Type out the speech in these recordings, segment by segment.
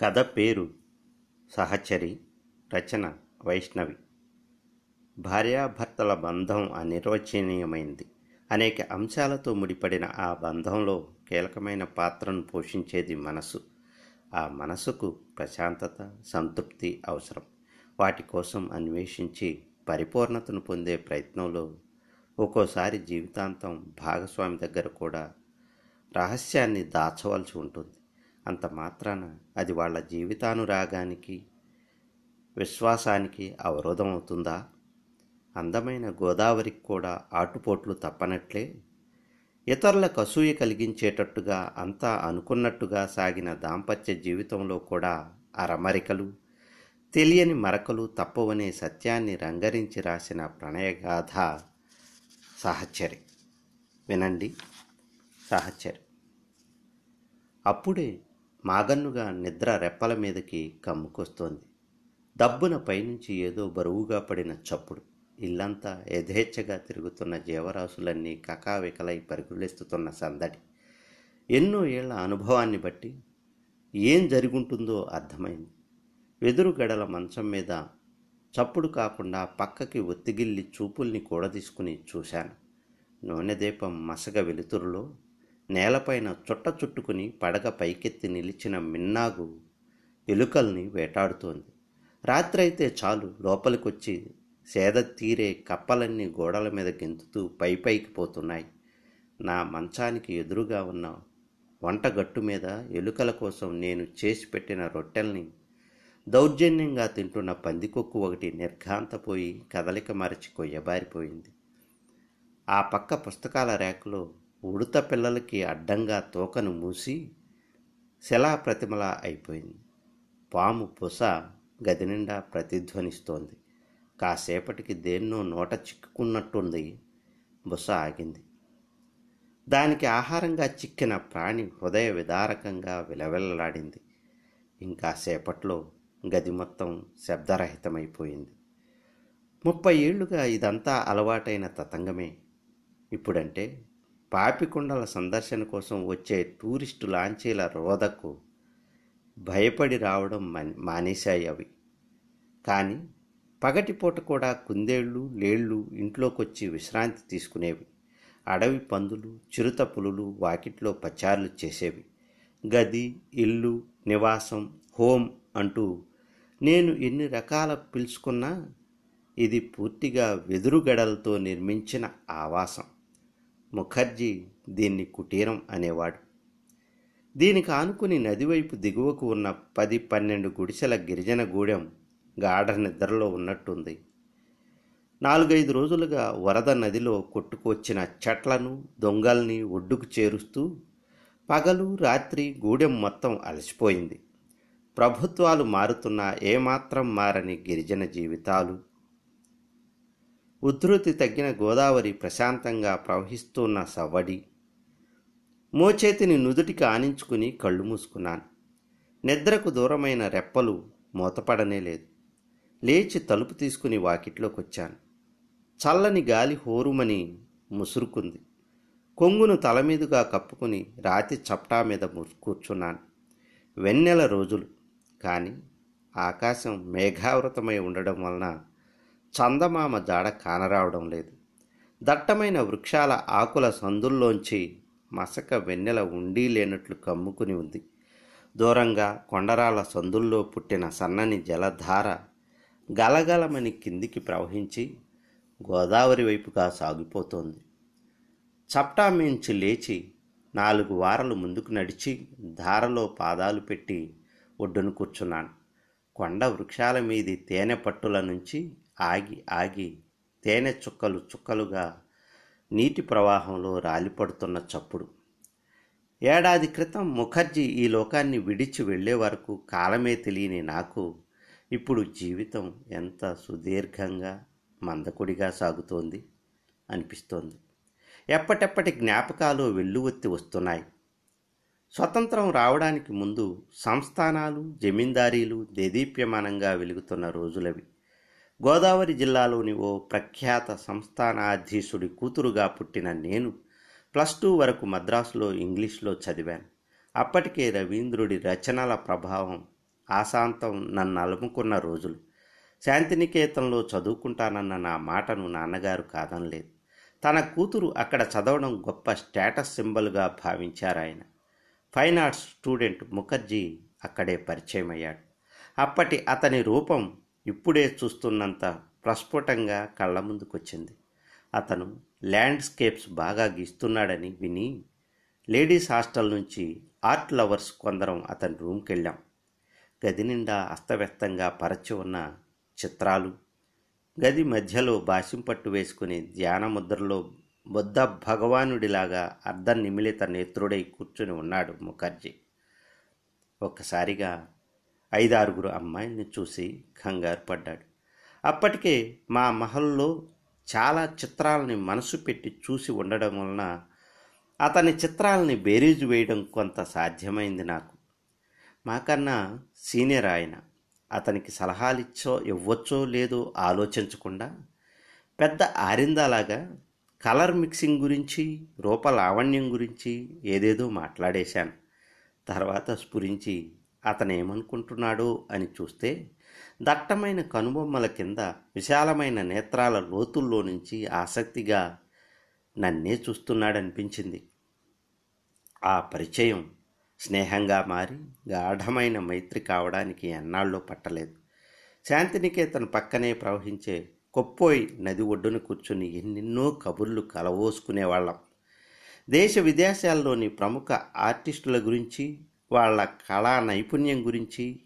కథ పేరు సహచరి రచన వైష్ణవి. భార్యాభర్తల బంధం అనిర్వచనీయమైంది. అనేక అంశాలతో ముడిపడిన ఆ బంధంలో కీలకమైన పాత్రను పోషించేది మనసు. ఆ మనసుకు ప్రశాంతత సంతృప్తి అవసరం. వాటి కోసం అన్వేషించి పరిపూర్ణతను పొందే ప్రయత్నంలో ఒక్కోసారి జీవితాంతం భాగస్వామి దగ్గర కూడా రహస్యాన్ని దాచవలసి ఉంటుంది. అంత మాత్రాన అది వాళ్ళ జీవితానురాగానికి విశ్వాసానికి అవరోధం అవుతుందా? అందమైన గోదావరికి కూడా ఆటుపోట్లు తప్పనట్లే. ఇతరులకు అసూయ కలిగించేటట్టుగా అంతా అనుకున్నట్టుగా సాగిన దాంపత్య జీవితంలో కూడా అరమరికలు తెలియని మరకలు తప్పవనే సత్యాన్ని రంగరించి రాసిన ప్రణయగాథ సహచరి. వినండి. సహచరి. అప్పుడే మాగన్నుగా నిద్ర రెప్పల మీదకి కమ్ముకొస్తోంది. దబ్బున పైనుంచి ఏదో బరువుగా పడిన చప్పుడు. ఇల్లంతా యథేచ్ఛగా తిరుగుతున్న జీవరాశులన్నీ కకావికలై పరుగులెత్తుతున్న సందడి. ఎన్నో ఏళ్ళ అనుభవాన్ని బట్టి ఏం జరుగుంటుందో అర్థమైంది. వెదురు గడల మంచం మీద చప్పుడు కాకుండా పక్కకి ఒత్తిగిల్లి చూపుల్ని కూడదీసుకుని చూశాను. నూనె దీపం మసగ వెలుతురులో నేలపైన చుట్ట చుట్టుకుని పడగ పైకెత్తి నిలిచిన మిన్నాగు ఎలుకల్ని వేటాడుతోంది. రాత్రైతే చాలు లోపలికొచ్చి సేద తీరే కప్పలన్నీ గోడల మీద గెంతుతూ పై పైకి పోతున్నాయి. నా మంచానికి ఎదురుగా ఉన్న వంటగట్టు మీద ఎలుకల కోసం నేను చేసి పెట్టిన రొట్టెల్ని దౌర్జన్యంగా తింటున్న పందికొక్కు ఒకటి నిర్ఘాంతపోయి కదలిక మరచి కొయ్యబారిపోయింది. ఆ పక్క పుస్తకాల ర్యాకులో ఉడత పిల్లలకి అడ్డంగా తోకను మూసి శిలా ప్రతిమలా అయిపోయింది. పాము పొస గది నిండా ప్రతిధ్వనిస్తోంది. కాసేపటికి దేన్నో నోట చిక్కుకున్నట్టుంది బుస ఆగింది. దానికి ఆహారంగా చిక్కిన ప్రాణి హృదయ విదారకంగా విలవిల్లలాడింది. ఇంకాసేపట్లో గది మొత్తం శబ్దరహితమైపోయింది. ముప్పై ఏళ్ళుగా ఇదంతా అలవాటైన తతంగమే. ఇప్పుడంటే పాపికొండల సందర్శన కోసం వచ్చే టూరిస్టు లాంచీల రోదకు భయపడి రావడం మానేశాయి అవి. కానీ పగటిపూట కూడా కుందేళ్ళు లేళ్ళు ఇంట్లోకొచ్చి విశ్రాంతి తీసుకునేవి. అడవి పందులు చిరుత పులులు వాకిట్లో పచారులు చేసేవి. గది ఇల్లు నివాసం హోమ్ అంటూ నేను ఎన్ని రకాల పిలుచుకున్నా ఇది పూర్తిగా వెదురుగడలతో నిర్మించిన ఆవాసం. ముఖర్జీ దీన్ని కుటీరం అనేవాడు. దీనికి ఆనుకుని నదివైపు దిగువకు ఉన్న పది పన్నెండు గుడిసెల గిరిజన గూడెం గాఢ నిద్రలో ఉన్నట్టుంది. నాలుగైదు రోజులుగా వరద నదిలో కొట్టుకొచ్చిన చెట్లను దొంగల్ని ఒడ్డుకు చేరుస్తూ పగలు రాత్రి గూడెం మొత్తం అలసిపోయింది. ప్రభుత్వాలు మారుతున్నా ఏమాత్రం మారని గిరిజన జీవితాలు ఉధృతి తగ్గిన గోదావరి ప్రశాంతంగా ప్రవహిస్తున్న సవ్వడి. మోచేతిని నుదుటికి ఆనించుకుని కళ్ళు మూసుకున్నాను. నిద్రకు దూరమైన రెప్పలు మూతపడనే లేదు. లేచి తలుపు తీసుకుని వాకిట్లోకి వచ్చాను చల్లని గాలి హోరుమని ముసురుకుంది. కొంగును తల మీదుగా కప్పుకుని రాతి చప్టా మీద కూర్చున్నాను. వెన్నెల రోజులు. కానీ ఆకాశం మేఘావృతమై ఉండడం వలన చందమామ జాడ కానరావడం లేదు. దట్టమైన వృక్షాల ఆకుల సందుల్లోంచి మసక వెన్నెల ఉండి లేనట్లు కమ్ముకుని ఉంది. దూరంగా కొండరాల సందుల్లో పుట్టిన సన్నని జలధార గలగలమని కిందికి ప్రవహించి గోదావరి వైపుగా సాగిపోతోంది. చప్టా మించి లేచి నాలుగు వారలు ముందుకు నడిచి ధారలో పాదాలు పెట్టి ఒడ్డును కూర్చున్నాను. కొండ వృక్షాల మీది తేనె పట్టుల నుంచి ఆగి ఆగి తేనె చుక్కలు చుక్కలుగా నీటి ప్రవాహంలో రాలిపడుతున్న చప్పుడు. ఏడాది క్రితం ముఖర్జీ ఈ లోకాన్ని విడిచి వెళ్ళే వరకు కాలమే తెలియని నాకు ఇప్పుడు జీవితం ఎంత సుదీర్ఘంగా మందకుడిగా సాగుతోంది అనిపిస్తోంది. ఎప్పటెప్పటి జ్ఞాపకాలు వెల్లువెత్తి వస్తున్నాయి. స్వతంత్రం రావడానికి ముందు సంస్థానాలు జమీందారీలు దేదీప్యమానంగా వెలుగుతున్న రోజులవి. గోదావరి జిల్లాలోని ఓ ప్రఖ్యాత సంస్థానాధీశుడి కూతురుగా పుట్టిన నేను ప్లస్ టూ వరకు మద్రాసులో ఇంగ్లీష్లో చదివాను. అప్పటికే రవీంద్రుడి రచనల ప్రభావం ఆశాంతం నన్ను అలుముకున్న రోజులు. శాంతినికేతన్లో చదువుకుంటానన్న నా మాటను నాన్నగారు కాదనలేదు. తన కూతురు అక్కడ చదవడం గొప్ప స్టేటస్ సింబల్గా భావించారాయన ఫైన్ ఆర్ట్స్ స్టూడెంట్ ముఖర్జీ అక్కడే పరిచయం అయ్యాడు అప్పటి అతని రూపం ఇప్పుడే చూస్తున్నంత ప్రస్ఫుటంగా కళ్ళ ముందుకొచ్చింది. అతను ల్యాండ్స్కేప్స్ బాగా గీస్తున్నాడని విని లేడీస్ హాస్టల్ నుంచి ఆర్ట్ లవర్స్ కొందరం అతని రూమ్కి వెళ్ళాం గది నిండా అస్తవ్యస్తంగా పరచి ఉన్న చిత్రాలు గది మధ్యలో బాసింపట్టు వేసుకుని ధ్యాన ముద్రలో బుద్ధ భగవానుడిలాగా అర్ధ నిమిలిత నేత్రుడై కూర్చుని ఉన్నాడు ముఖర్జీ. ఒక్కసారిగా ఐదారుగురు అమ్మాయిల్ని చూసి కంగారు పడ్డాడు. అప్పటికే మా మహల్లో చాలా చిత్రాలని మనసు పెట్టి చూసి ఉండడం వలన అతని చిత్రాలని బేరీజు వేయడం కొంత సాధ్యమైంది నాకు. మాకన్నా సీనియర్ ఆయన అతనికి సలహాలు ఇచ్చో ఇవ్వచ్చో లేదో ఆలోచించకుండా పెద్ద ఆరిందాలాగా కలర్ మిక్సింగ్ గురించి రూపలావణ్యం గురించి ఏదేదో మాట్లాడేశాను. తర్వాత స్ఫురించి అతనేమనుకుంటున్నాడు అని చూస్తే దట్టమైన కనుబొమ్మల కింద విశాలమైన నేత్రాల లోతుల్లో నుంచి ఆసక్తిగా నన్నే చూస్తున్నాడనిపించింది. ఆ పరిచయం స్నేహంగా మారి గాఢమైన మైత్రి కావడానికి ఎన్నాళ్ళో పట్టలేదు. శాంతినికేతన్ పక్కనే ప్రవహించే కొప్పోయి నది ఒడ్డున కూర్చుని ఎన్నెన్నో కబుర్లు కలవోసుకునేవాళ్ళం. దేశ విదేశాల్లోని ప్రముఖ ఆర్టిస్టుల గురించి వాళ్ళ కళా నైపుణ్యం గురించి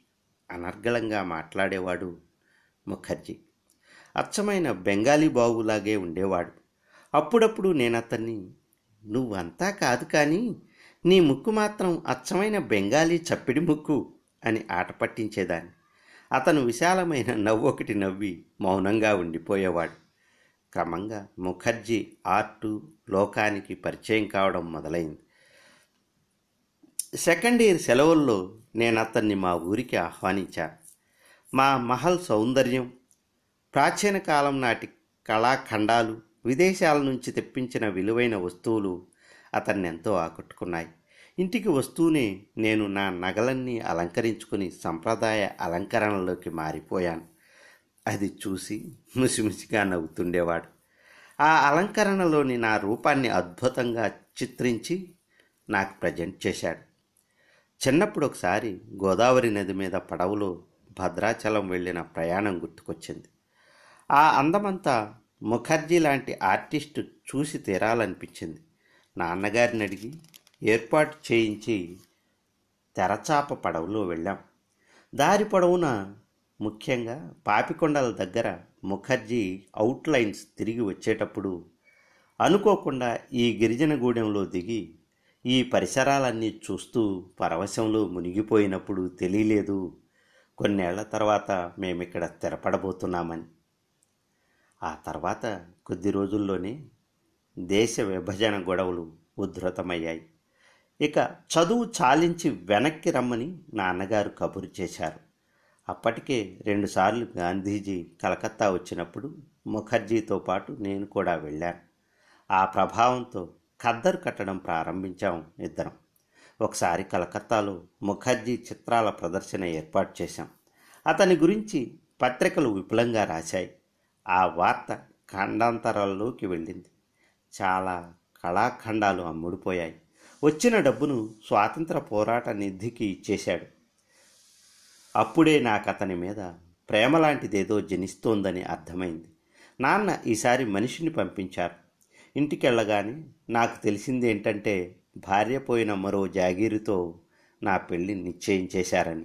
అనర్గళంగా మాట్లాడేవాడు ముఖర్జీ. అచ్చమైన బెంగాలీ బాబులాగే ఉండేవాడు. అప్పుడప్పుడు నేను అతన్ని నువ్వంతా కాదు కానీ నీ ముక్కు మాత్రం అచ్చమైన బెంగాలీ చప్పిడి ముక్కు అని ఆట పట్టించేదాన్ని. అతను విశాలమైన నవ్వొకటి నవ్వి మౌనంగా ఉండిపోయేవాడు. క్రమంగా ముఖర్జీ ఆర్టు లోకానికి పరిచయం కావడం మొదలైంది. సెకండ్ ఇయర్ సెలవుల్లో నేను అతన్ని మా ఊరికి ఆహ్వానించాను మా మహల్ సౌందర్యం ప్రాచీన కాలం నాటి కళాఖండాలు విదేశాల నుంచి తెప్పించిన విలువైన వస్తువులు అతన్ని ఎంతో ఆకట్టుకున్నాయి. ఇంటికి వస్తూనే నేను నా నగలన్నీ అలంకరించుకుని సంప్రదాయ అలంకరణలోకి మారిపోయాను. అది చూసి ముసిముసిగా నవ్వుతుండేవాడు. ఆ అలంకరణలోని నా రూపాన్ని అద్భుతంగా చిత్రించి నాకు ప్రజెంట్ చేశాడు. చిన్నప్పుడు ఒకసారి గోదావరి నది మీద పడవలో భద్రాచలం వెళ్ళిన ప్రయాణం గుర్తుకొచ్చింది. ఆ అందమంతా ముఖర్జీ లాంటి ఆర్టిస్టు చూసి తీరాలనిపించింది. నాన్నగారిని అడిగి ఏర్పాటు చేయించి తెరచాప పడవలో వెళ్ళాం. దారి పొడవున ముఖ్యంగా పాపికొండల దగ్గర ముఖర్జీ అవుట్లైన్స్ తిరిగి వచ్చేటప్పుడు అనుకోకుండా ఈ గిరిజన గూడెంలో దిగి ఈ పరిసరాలన్నీ చూస్తూ పరవశంలో మునిగిపోయినప్పుడు తెలియలేదు. కొన్నేళ్ళ తర్వాత మేమిక్కడ స్థిరపడబోతున్నామని. ఆ తర్వాత కొద్ది రోజుల్లోనే దేశ విభజన గొడవలు ఉధృతమయ్యాయి. ఇక చదువు చాలించి వెనక్కి రమ్మని నాన్నగారు కబురు చేశారు. అప్పటికే రెండుసార్లు గాంధీజీ కలకత్తా వచ్చినప్పుడు ముఖర్జీతో పాటు నేను కూడా వెళ్ళాను. ఆ ప్రభావంతో ఖద్దరు కట్టడం ప్రారంభించాం ఇద్దరం. ఒకసారి కలకత్తాలో ముఖర్జీ చిత్రాల ప్రదర్శన ఏర్పాటు చేశాం. అతని గురించి పత్రికలు విపులంగా రాశాయి. ఆ వార్త ఖండాంతరాల్లోకి వెళ్ళింది. చాలా కళాఖండాలు అమ్ముడుపోయాయి. వచ్చిన డబ్బును స్వాతంత్ర పోరాట నిధికి ఇచ్చేశాడు. అప్పుడే నాకు అతని మీద ప్రేమ లాంటిదేదో జనిస్తోందని అర్థమైంది. నాన్న ఈసారి మనిషిని పంపించారు. ఇంటికెళ్ళగానే నాకు తెలిసింది ఏంటంటే భార్య పోయిన మరో జాగీరుతో నా పెళ్ళి నిశ్చయించేశారని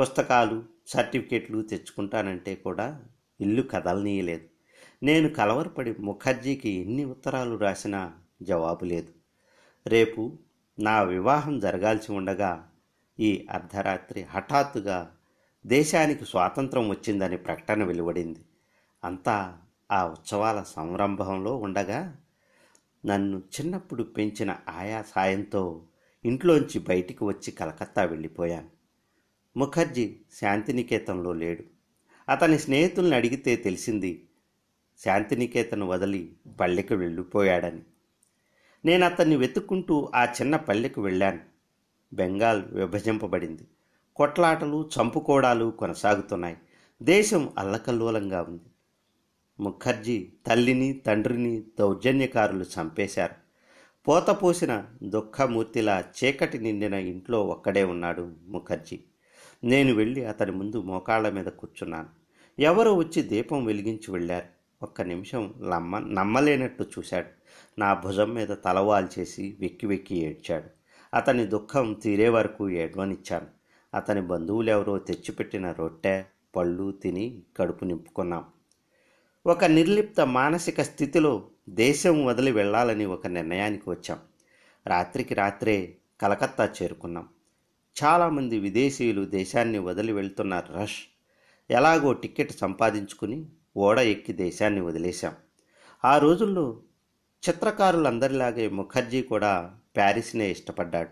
పుస్తకాలు సర్టిఫికెట్లు తెచ్చుకుంటానంటే కూడా ఇల్లు కదలనీయలేదు. నేను కలవరపడి ముఖర్జీకి ఎన్ని ఉత్తరాలు రాసినా జవాబు లేదు. రేపు నా వివాహం జరగాల్సి ఉండగా ఈ అర్ధరాత్రి హఠాత్తుగా దేశానికి స్వాతంత్రం వచ్చిందని ప్రకటన వెలువడింది. అంతా ఆ ఉత్సవాల సంరంభంలో ఉండగా నన్ను చిన్నప్పుడు పెంచిన ఆయా సాయంతో ఇంట్లోంచి బయటికి వచ్చి కలకత్తా వెళ్ళిపోయాను. ముఖర్జీ శాంతినికేతన్లో లేడు. అతని స్నేహితుల్ని అడిగితే తెలిసింది శాంతినికేతన్ వదిలి పల్లెకు వెళ్ళిపోయాడని. నేను అతన్ని వెతుక్కుంటూ ఆ చిన్న పల్లెకు వెళ్ళాను. బెంగాల్ విభజింపబడింది. కొట్లాటలు చంపుకోడాలు కొనసాగుతున్నాయి. దేశం అల్లకల్లోలంగా ఉంది. ముఖర్జీ తల్లిని తండ్రిని దౌర్జన్యకారులు చంపేశారు. పోతపోసిన దుఃఖమూర్తిలా చీకటి నిండిన ఇంట్లో ఒక్కడే ఉన్నాడు ముఖర్జీ. నేను వెళ్ళి అతని ముందు మోకాళ్ళ మీద కూర్చున్నాను. ఎవరో వచ్చి దీపం వెలిగించి వెళ్ళారు. ఒక్క నిమిషం నమ్మ నమ్మలేనట్టు చూశాడు. నా భుజం మీద తలవాలు చేసి వెక్కి వెక్కి ఏడ్చాడు. అతని దుఃఖం తీరే వరకు ఏడ్వనిచ్చాను. అతని బంధువులెవరో తెచ్చిపెట్టిన రొట్టె పళ్ళు తిని కడుపు నింపుకున్నాం. ఒక నిర్లిప్త మానసిక స్థితిలో దేశం వదిలి వెళ్ళాలని ఒక నిర్ణయానికి వచ్చాం. రాత్రికి రాత్రే కలకత్తా చేరుకున్నాం. చాలామంది విదేశీయులు దేశాన్ని వదిలి వెళ్తున్న రష్ ఎలాగో టికెట్ సంపాదించుకుని ఓడ ఎక్కి దేశాన్ని వదిలేశాం. ఆ రోజుల్లో చిత్రకారులందరిలాగే ముఖర్జీ కూడా ప్యారిస్నే ఇష్టపడ్డాడు.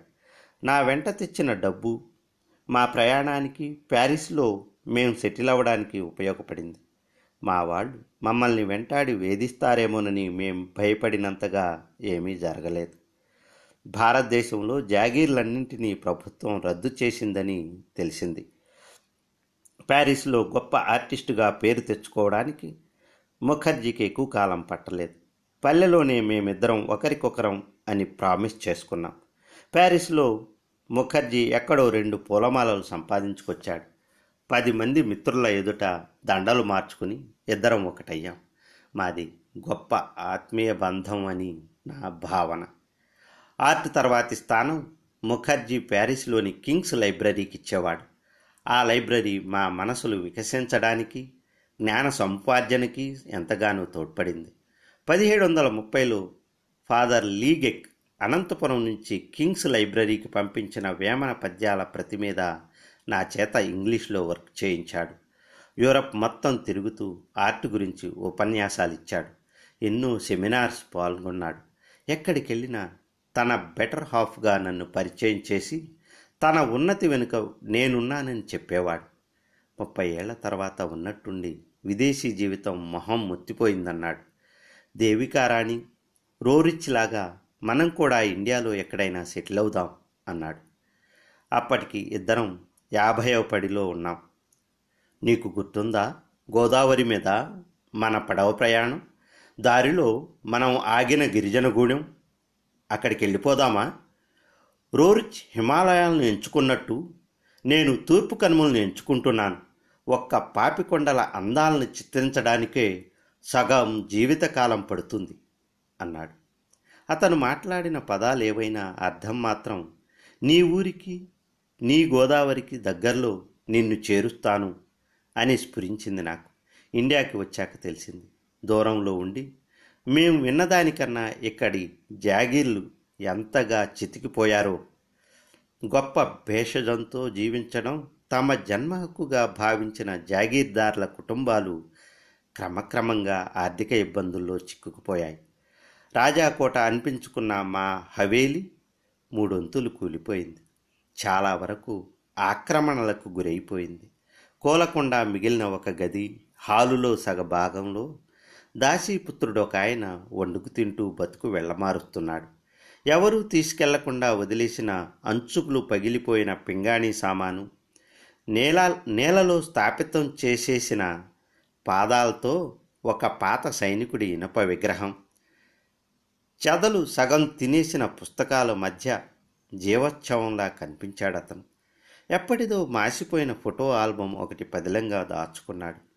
నా వెంట తెచ్చిన డబ్బు మా ప్రయాణానికి ప్యారిస్లో మేము సెటిల్ అవ్వడానికి ఉపయోగపడింది. మా వాళ్ళు మమ్మల్ని వెంటాడి వేధిస్తారేమోనని మేం భయపడినంతగా ఏమీ జరగలేదు. భారతదేశంలో జాగీర్లన్నింటినీ ప్రభుత్వం రద్దు చేసిందని తెలిసింది. ప్యారిస్లో గొప్ప ఆర్టిస్టుగా పేరు తెచ్చుకోవడానికి ముఖర్జీకి ఎక్కువ కాలం పట్టలేదు. పల్లెలోనే మేమిద్దరం ఒకరికొకరం అని ప్రామిస్ చేసుకున్నాం. ప్యారిస్లో ముఖర్జీ ఎక్కడో రెండు పూలమాలలు సంపాదించుకొచ్చాడు. పది మంది మిత్రుల ఎదుట దండలు మార్చుకుని ఇద్దరం ఒకటయ్యాం. మాది గొప్ప ఆత్మీయ బంధం అని నా భావన. ఆర్ట్ తర్వాతి స్థానం ముఖర్జీ ప్యారిస్లోని కింగ్స్ లైబ్రరీకి ఇచ్చేవాడు. ఆ లైబ్రరీ మా మనసులు వికసించడానికి జ్ఞాన సంపార్జనకి ఎంతగానో తోడ్పడింది. పదిహేడు వందల ముప్పైలో ఫాదర్ లీగెక్ అనంతపురం నుంచి కింగ్స్ లైబ్రరీకి పంపించిన వేమన పద్యాల ప్రతి మీద నా చేత ఇంగ్లీష్లో వర్క్ చేయించాడు. యూరప్ మొత్తం తిరుగుతూ ఆర్ట్ గురించి ఉపన్యాసాలు ఇచ్చాడు ఎన్నో సెమినార్స్ పాల్గొన్నాడు. ఎక్కడికి వెళ్ళినా తన బెటర్ హాఫ్గా నన్ను పరిచయం చేసి తన ఉన్నతి వెనుక నేనున్నానని చెప్పేవాడు. ముప్పై ఏళ్ళ తర్వాత ఉన్నట్టుండి విదేశీ జీవితం మొహం మొత్తిపోయిందన్నాడు. దేవికారాణి రోరిచ్ లాగా మనం కూడా ఇండియాలో ఎక్కడైనా సెటిల్ అవుదాం అన్నాడు. అప్పటికి ఇద్దరం యాభైవ పడిలో ఉన్నాం. నీకు గుర్తుందా? గోదావరి మీద మన పడవ ప్రయాణం. దారిలో మనం ఆగిన గిరిజనగూడెం అక్కడికి వెళ్ళిపోదామా రోరిచ్ హిమాలయాలను ఎంచుకున్నట్టు నేను తూర్పు కనుమలను ఎంచుకుంటున్నాను. ఒక్క పాపికొండల అందాలను చిత్రించడానికే సగం జీవితకాలం పడుతుంది అన్నాడు. అతను మాట్లాడిన పదాలు ఏవైనా అర్థం మాత్రం నీ ఊరికి నీ గోదావరికి దగ్గరలో నిన్ను చేరుస్తాను అని స్ఫురించింది నాకు. ఇండియాకి వచ్చాక తెలిసింది. దూరంలో ఉండి మేము విన్నదానికన్నా ఇక్కడి జాగీర్లు ఎంతగా చితికిపోయారో గొప్ప భేషజంతో జీవించడం తమ జన్మ హక్కుగా భావించిన జాగీర్దార్ల కుటుంబాలు క్రమక్రమంగా ఆర్థిక ఇబ్బందుల్లో చిక్కుకుపోయాయి. రాజాకోట అనిపించుకున్న మా హవేలి మూడొంతులు కూలిపోయింది. చాలా వరకు ఆక్రమణలకు గురైపోయింది. కోలకుండా మిగిలిన ఒక గది హాలులో సగ భాగంలో దాసీపుత్రుడు ఒక ఆయన వండుకు తింటూ బతుకు వెళ్ళమారుస్తున్నాడు. ఎవరూ తీసుకెళ్ళకుండా వదిలేసిన అంచుకులు పగిలిపోయిన పింగాణీ సామాను నేల నేలలో స్థాపితం చేసేసిన పాదాలతో ఒక పాత సైనికుడి ఇనప విగ్రహం. చెదలు సగం తినేసిన పుస్తకాల మధ్య జీవోత్సవంలా కనిపించాడు అతను ఎప్పటిదో మాసిపోయిన ఫోటో ఆల్బం ఒకటి పదిలంగా దాచుకున్నాడు.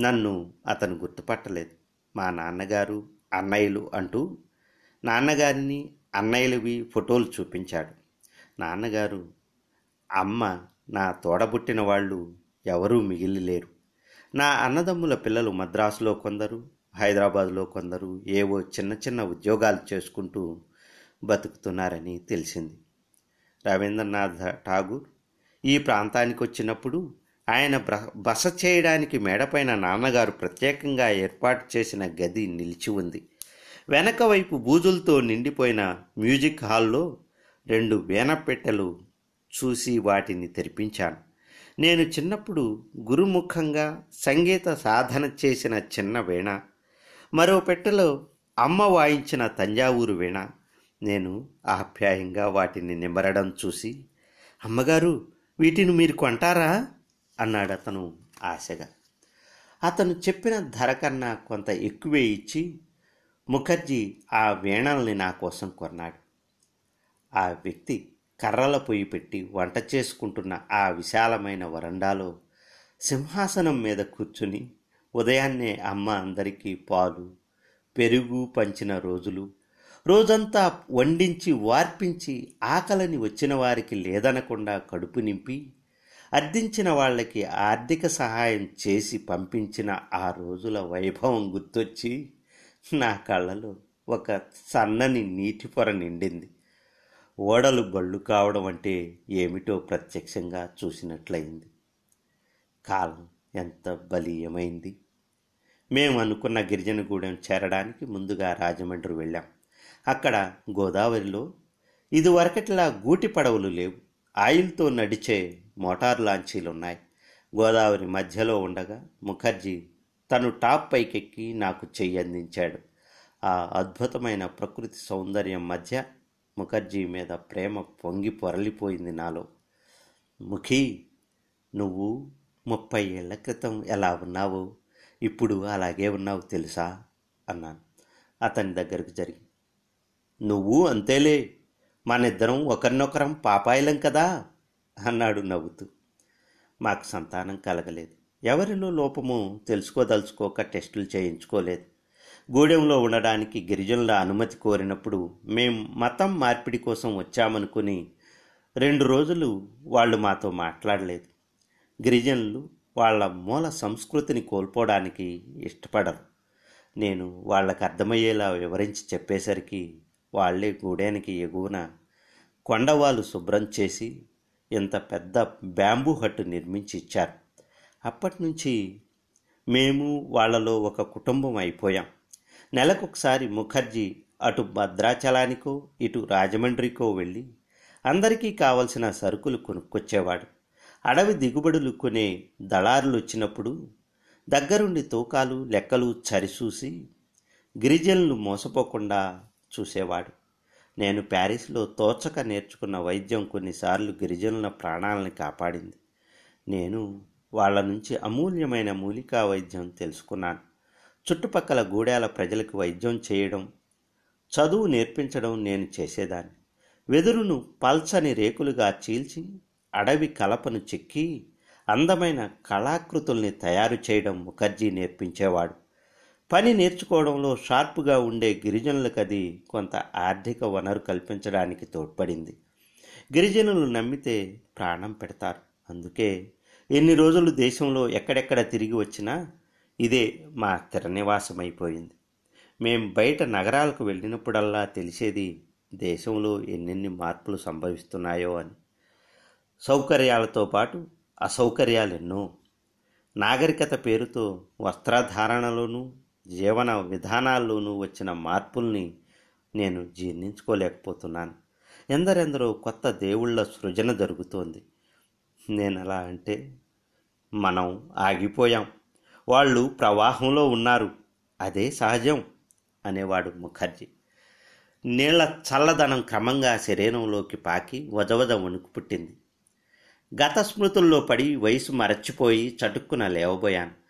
నన్ను అతను గుర్తుపట్టలేదు. మా నాన్నగారు అన్నయ్యలు అంటూ నాన్నగారిని అన్నయ్యలవి ఫోటోలు చూపించాడు. నాన్నగారు అమ్మ నా తోడబుట్టిన వాళ్ళు ఎవరూ మిగిలి లేరు. నా అన్నదమ్ముల పిల్లలు మద్రాసులో కొందరు హైదరాబాదులో కొందరు ఏవో చిన్న చిన్న ఉద్యోగాలు చేసుకుంటూ బతుకుతున్నారని తెలిసింది. రవీంద్రనాథ్ ఠాగూర్ ఈ ప్రాంతానికి వచ్చినప్పుడు ఆయన బస చేయడానికి మేడపైన నాన్నగారు ప్రత్యేకంగా ఏర్పాటు చేసిన గది నిలిచి ఉంది. వెనక వైపు బూజులతో నిండిపోయిన మ్యూజిక్ హాల్లో రెండు వీణపెట్టెలు చూసి వాటిని తెరిపించాను. నేను చిన్నప్పుడు గురుముఖంగా సంగీత సాధన చేసిన చిన్న వీణ మరో పెట్టెలో అమ్మ వాయించిన తంజావూరు వీణ. నేను ఆప్యాయంగా వాటిని నిమరడం చూసి అమ్మగారు వీటిని మీరు కొంటారా? అన్నాడు అతను ఆశగా. అతను చెప్పిన ధర కన్నా కొంత ఎక్కువే ఇచ్చి ముఖర్జీ ఆ వీణల్ని నా కోసం కొన్నాడు. ఆ వ్యక్తి కర్రల పొయ్యి పెట్టి వంట చేసుకుంటున్న ఆ విశాలమైన వరండాలో సింహాసనం మీద కూర్చుని ఉదయాన్నే అమ్మ అందరికీ పాలు పెరుగు పంచిన రోజులు రోజంతా వండించి వార్పించి ఆకలిని వచ్చిన వారికి లేదనకుండా కడుపు నింపి అర్థించిన వాళ్ళకి ఆర్థిక సహాయం చేసి పంపించిన ఆ రోజుల వైభవం గుర్తొచ్చి నా కళ్ళలో ఒక సన్నని నీటి పొర నిండింది. ఓడలు బళ్ళు కావడం అంటే ఏమిటో ప్రత్యక్షంగా చూసినట్లయింది. కాలం ఎంత బలీయమైంది. మేము అనుకున్న గిరిజనగూడెం చేరడానికి ముందుగా రాజమండ్రి వెళ్ళాం. అక్కడ గోదావరిలో ఇదివరకట్లా గూటి పడవలు లేవు. ఆయిల్తో నడిచే మోటార్ లాంచీలు ఉన్నాయి గోదావరి మధ్యలో ఉండగా ముఖర్జీ తను టాప్ పైకెక్కి నాకు చెయ్యి అందించాడు. ఆ అద్భుతమైన ప్రకృతి సౌందర్యం మధ్య ముఖర్జీ మీద ప్రేమ పొంగి పొరలిపోయింది నాలో. ముఖీ నువ్వు ముప్పై ఏళ్ళ క్రితం ఎలా ఉన్నావు ఇప్పుడు అలాగే ఉన్నావు తెలుసా? అన్నాను. అతని దగ్గరకు జరిగి నువ్వు అంతేలే. మనిద్దరం ఒకరినొకరం పాపాయిలం కదా అన్నాడు నవ్వుతూ. మాకు సంతానం కలగలేదు. ఎవరిలో లోపము తెలుసుకోదలుచుకోక టెస్టులు చేయించుకోలేదు. గూడెంలో ఉండడానికి గిరిజనుల అనుమతి కోరినప్పుడు మేం మతం మార్పిడి కోసం వచ్చామనుకుని రెండు రోజులు వాళ్ళు మాతో మాట్లాడలేదు. గిరిజనులు వాళ్ళ మూల సంస్కృతిని కోల్పోవడానికి ఇష్టపడరు. నేను వాళ్ళకు అర్థమయ్యేలా వివరించి చెప్పేసరికి వాళ్ళే గూడేనికి ఎగువన కొండవాళ్ళు శుభ్రం చేసి ఇంత పెద్ద బ్యాంబూ హట్టు నిర్మించి ఇచ్చారు అప్పటి నుంచి మేము వాళ్ళలో ఒక కుటుంబం అయిపోయాం. నెలకొకసారి ముఖర్జీ అటు భద్రాచలానికో ఇటు రాజమండ్రికో వెళ్ళి అందరికీ కావలసిన సరుకులు కొనుక్కొచ్చేవాడు. అడవి దిగుబడులు కొనే దళారులు వచ్చినప్పుడు దగ్గరుండి తూకాలు లెక్కలు చరిచూసి గిరిజనులు మోసపోకుండా చూసేవాడు. నేను ప్యారిస్లో తోచక నేర్చుకున్న వైద్యం కొన్నిసార్లు గిరిజనుల ప్రాణాలను కాపాడింది. నేను వాళ్ళ నుంచి అమూల్యమైన మూలికా వైద్యం తెలుసుకున్నాను. చుట్టుపక్కల గూడాల ప్రజలకు వైద్యం చేయడం చదువు నేర్పించడం నేను చేసేదాన్ని. వెదురును పల్చని రేకులుగా చీల్చి అడవి కలపను చెక్కి అందమైన కళాకృతుల్ని తయారు చేయడం ముఖర్జీ నేర్పించేవాడు. పని నేర్చుకోవడంలో షార్ప్గా ఉండే గిరిజనులకు అది కొంత ఆర్థిక వనరు కల్పించడానికి తోడ్పడింది. గిరిజనులు నమ్మితే ప్రాణం పెడతారు. అందుకే ఎన్ని రోజులు దేశంలో ఎక్కడెక్కడ తిరిగి వచ్చినా ఇదే మా స్థిర నివాసం అయిపోయింది మేం బయట నగరాలకు వెళ్ళినప్పుడల్లా తెలిసేది దేశంలో ఎన్నెన్ని మార్పులు సంభవిస్తున్నాయో అని. సౌకర్యాలతో పాటు అసౌకర్యాలు ఎన్నో నాగరికత పేరుతో వస్త్రధారణలోనూ జీవన విధానాల్లోనూ వచ్చిన మార్పుల్ని నేను జీర్ణించుకోలేకపోతున్నాను. ఎందరెందరో కొత్త దేవుళ్ళ సృజన జరుగుతోంది. నేను అలా అంటే మనం ఆగిపోయాం. వాళ్ళు ప్రవాహంలో ఉన్నారు. అదే సహజం అనేవాడు ముఖర్జీ. నీళ్ళ చల్లదనం క్రమంగా శరీరంలోకి పాకి వజవజ వణుకు పుట్టింది. గత స్మృతుల్లో పడి వయసు మరచిపోయి చటుక్కున లేవబోయాను.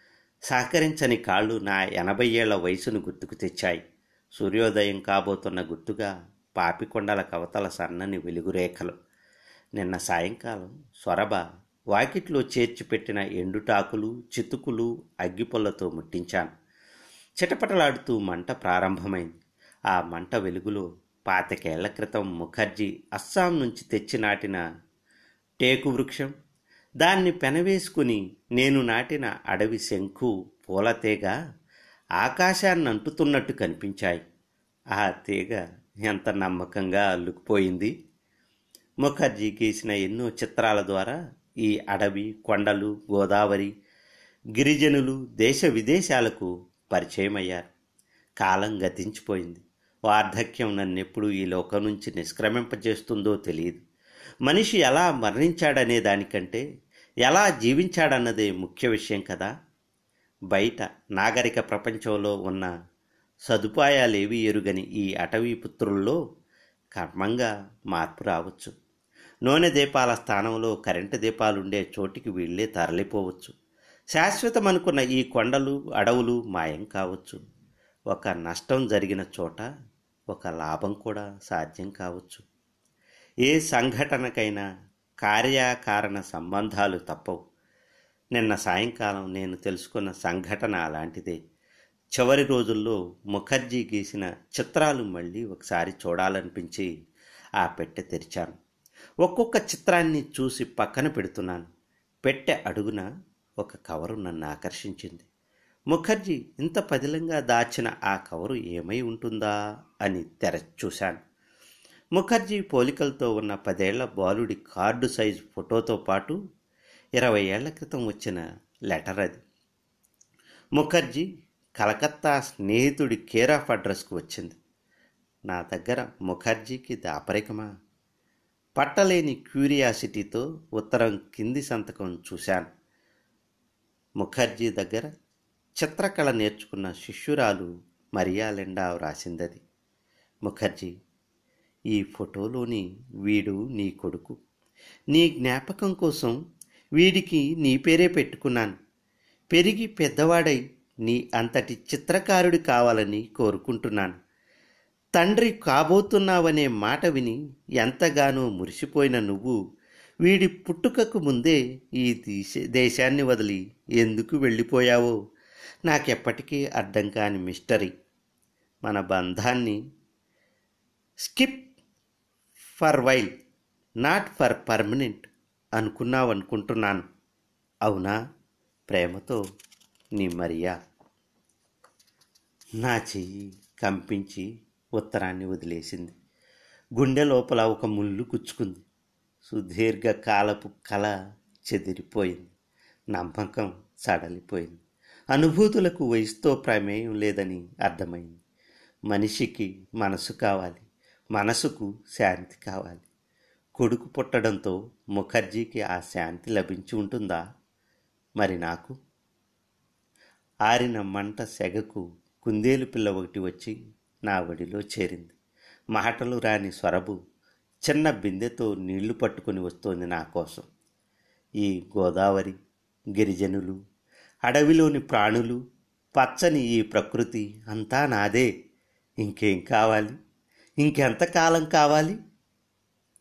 సహకరించని కాళ్ళు నా ఎనభై ఏళ్ళ వయసును గుర్తుకు తెచ్చాయి. సూర్యోదయం కాబోతున్న గుర్తుగా పాపికొండల కవతల సన్నని వెలుగురేఖలు. నిన్న సాయంకాలం సొరబ వాకిట్లో చేర్చిపెట్టిన ఎండుటాకులు చితుకులు అగ్గిపొల్లతో ముట్టించాను. చిటపటలాడుతూ మంట ప్రారంభమైంది. ఆ మంట వెలుగులో పాతికేళ్ళ క్రితం ముఖర్జీ అస్సాం నుంచి తెచ్చి నాటిన టేకు వృక్షం దాన్ని పెనవేసుకుని నేను నాటిన అడవి శంఖు పూలతీగ ఆకాశాన్ని అంటుతున్నట్టు కనిపించాయి. ఆ తీగ ఎంత నమ్మకంగా అల్లుకుపోయింది. ముఖర్జీ గీసిన ఎన్నో చిత్రాల ద్వారా ఈ అడవి కొండలు గోదావరి గిరిజనులు దేశ విదేశాలకు పరిచయమయ్యారు. కాలం గతించిపోయింది. వార్ధక్యం నన్నెప్పుడు ఈ లోకం నుంచి నిష్క్రమింపజేస్తుందో తెలియదు మనిషి ఎలా మరణించాడనే దానికంటే ఎలా జీవించాడన్నదే ముఖ్య విషయం కదా. బయట నాగరిక ప్రపంచంలో ఉన్న సదుపాయాలేవి ఎరుగని ఈ అటవీ పుత్రుల్లో కర్మంగా మార్పు రావచ్చు. నూనె దీపాల స్థానంలో కరెంటు దీపాలుండే చోటికి వీళ్ళే తరలిపోవచ్చు. శాశ్వతం అనుకున్న ఈ కొండలు అడవులు మాయం కావచ్చు. ఒక నష్టం జరిగిన చోట ఒక లాభం కూడా సాధ్యం కావచ్చు. ఏ సంఘటనకైనా కార్యకారణ సంబంధాలు తప్పవు. నిన్న సాయంకాలం నేను తెలుసుకున్న సంఘటన అలాంటిదే. చివరి రోజుల్లో ముఖర్జీ గీసిన చిత్రాలు మళ్ళీ ఒకసారి చూడాలనిపించి ఆ పెట్టె తెరిచాను. ఒక్కొక్క చిత్రాన్ని చూసి పక్కన పెడుతున్నాను. పెట్టె అడుగున ఒక కవరు నన్ను ఆకర్షించింది. ముఖర్జీ ఇంత పదిలంగా దాచిన ఆ కవరు ఏమై ఉంటుందా? అని తెర చూశాను. ముఖర్జీ పోలికలతో ఉన్న పదేళ్ళ బాలుడి కార్డు సైజు ఫోటోతో పాటు ఇరవై ఏళ్ళ క్రితం వచ్చిన లెటర్ అది. ముఖర్జీ కలకత్తా స్నేహితుడి కేర్ ఆఫ్ అడ్రస్కు వచ్చింది. నా దగ్గర ముఖర్జీకి దాపరికమా? పట్టలేని క్యూరియాసిటీతో ఉత్తరం కింది సంతకం చూశాను. ముఖర్జీ దగ్గర చిత్రకళ నేర్చుకున్న శిష్యురాలు మరియా లెండా రాసిందది. ముఖర్జీ ఈ ఫోటోలోని వీడు నీ కొడుకు. నీ జ్ఞాపకం కోసం వీడికి నీ పేరే పెట్టుకున్నాను. పెరిగి పెద్దవాడై నీ అంతటి చిత్రకారుడి కావాలని కోరుకుంటున్నాను. తండ్రి కాబోతున్నావనే మాట విని ఎంతగానో మురిసిపోయిన నువ్వు వీడి పుట్టుకకు ముందే ఈ దేశ దేశాన్ని వదిలి ఎందుకు వెళ్ళిపోయావో నాకెప్పటికీ అర్థం కాని మిస్టరీ. మన బంధాన్ని skip for while not for permanent అనుకున్నావనుకుంటున్నాను. అవునా? ప్రేమతో నీ మరియా. నా చెయ్యి కంపించి ఉత్తరాన్ని వదిలేసింది. గుండె లోపల ఒక ముళ్ళు గుచ్చుకుంది. సుదీర్ఘ కాలపు కళ చెదిరిపోయింది. నమ్మకం సడలిపోయింది. అనుభూతులకు వయసుతో ప్రమేయం లేదని అర్థమైంది. మనిషికి మనసు కావాలి. మనసుకు శాంతి కావాలి. కొడుకు పుట్టడంతో ముఖర్జీకి ఆ శాంతి లభించి ఉంటుందా? మరి నాకు? ఆరిన మంట సెగకు కుందేలు పిల్ల ఒకటి వచ్చి నా ఒడిలో చేరింది. మాటలు రాని స్వరబు చిన్న బిందెతో నీళ్ళు పట్టుకొని వస్తోంది నా కోసం. ఈ గోదావరి గిరిజనులు అడవిలోని ప్రాణులు పచ్చని ఈ ప్రకృతి అంతా నాదే. ఇంకేం కావాలి? ఇంకెంతకాలం కావాలి?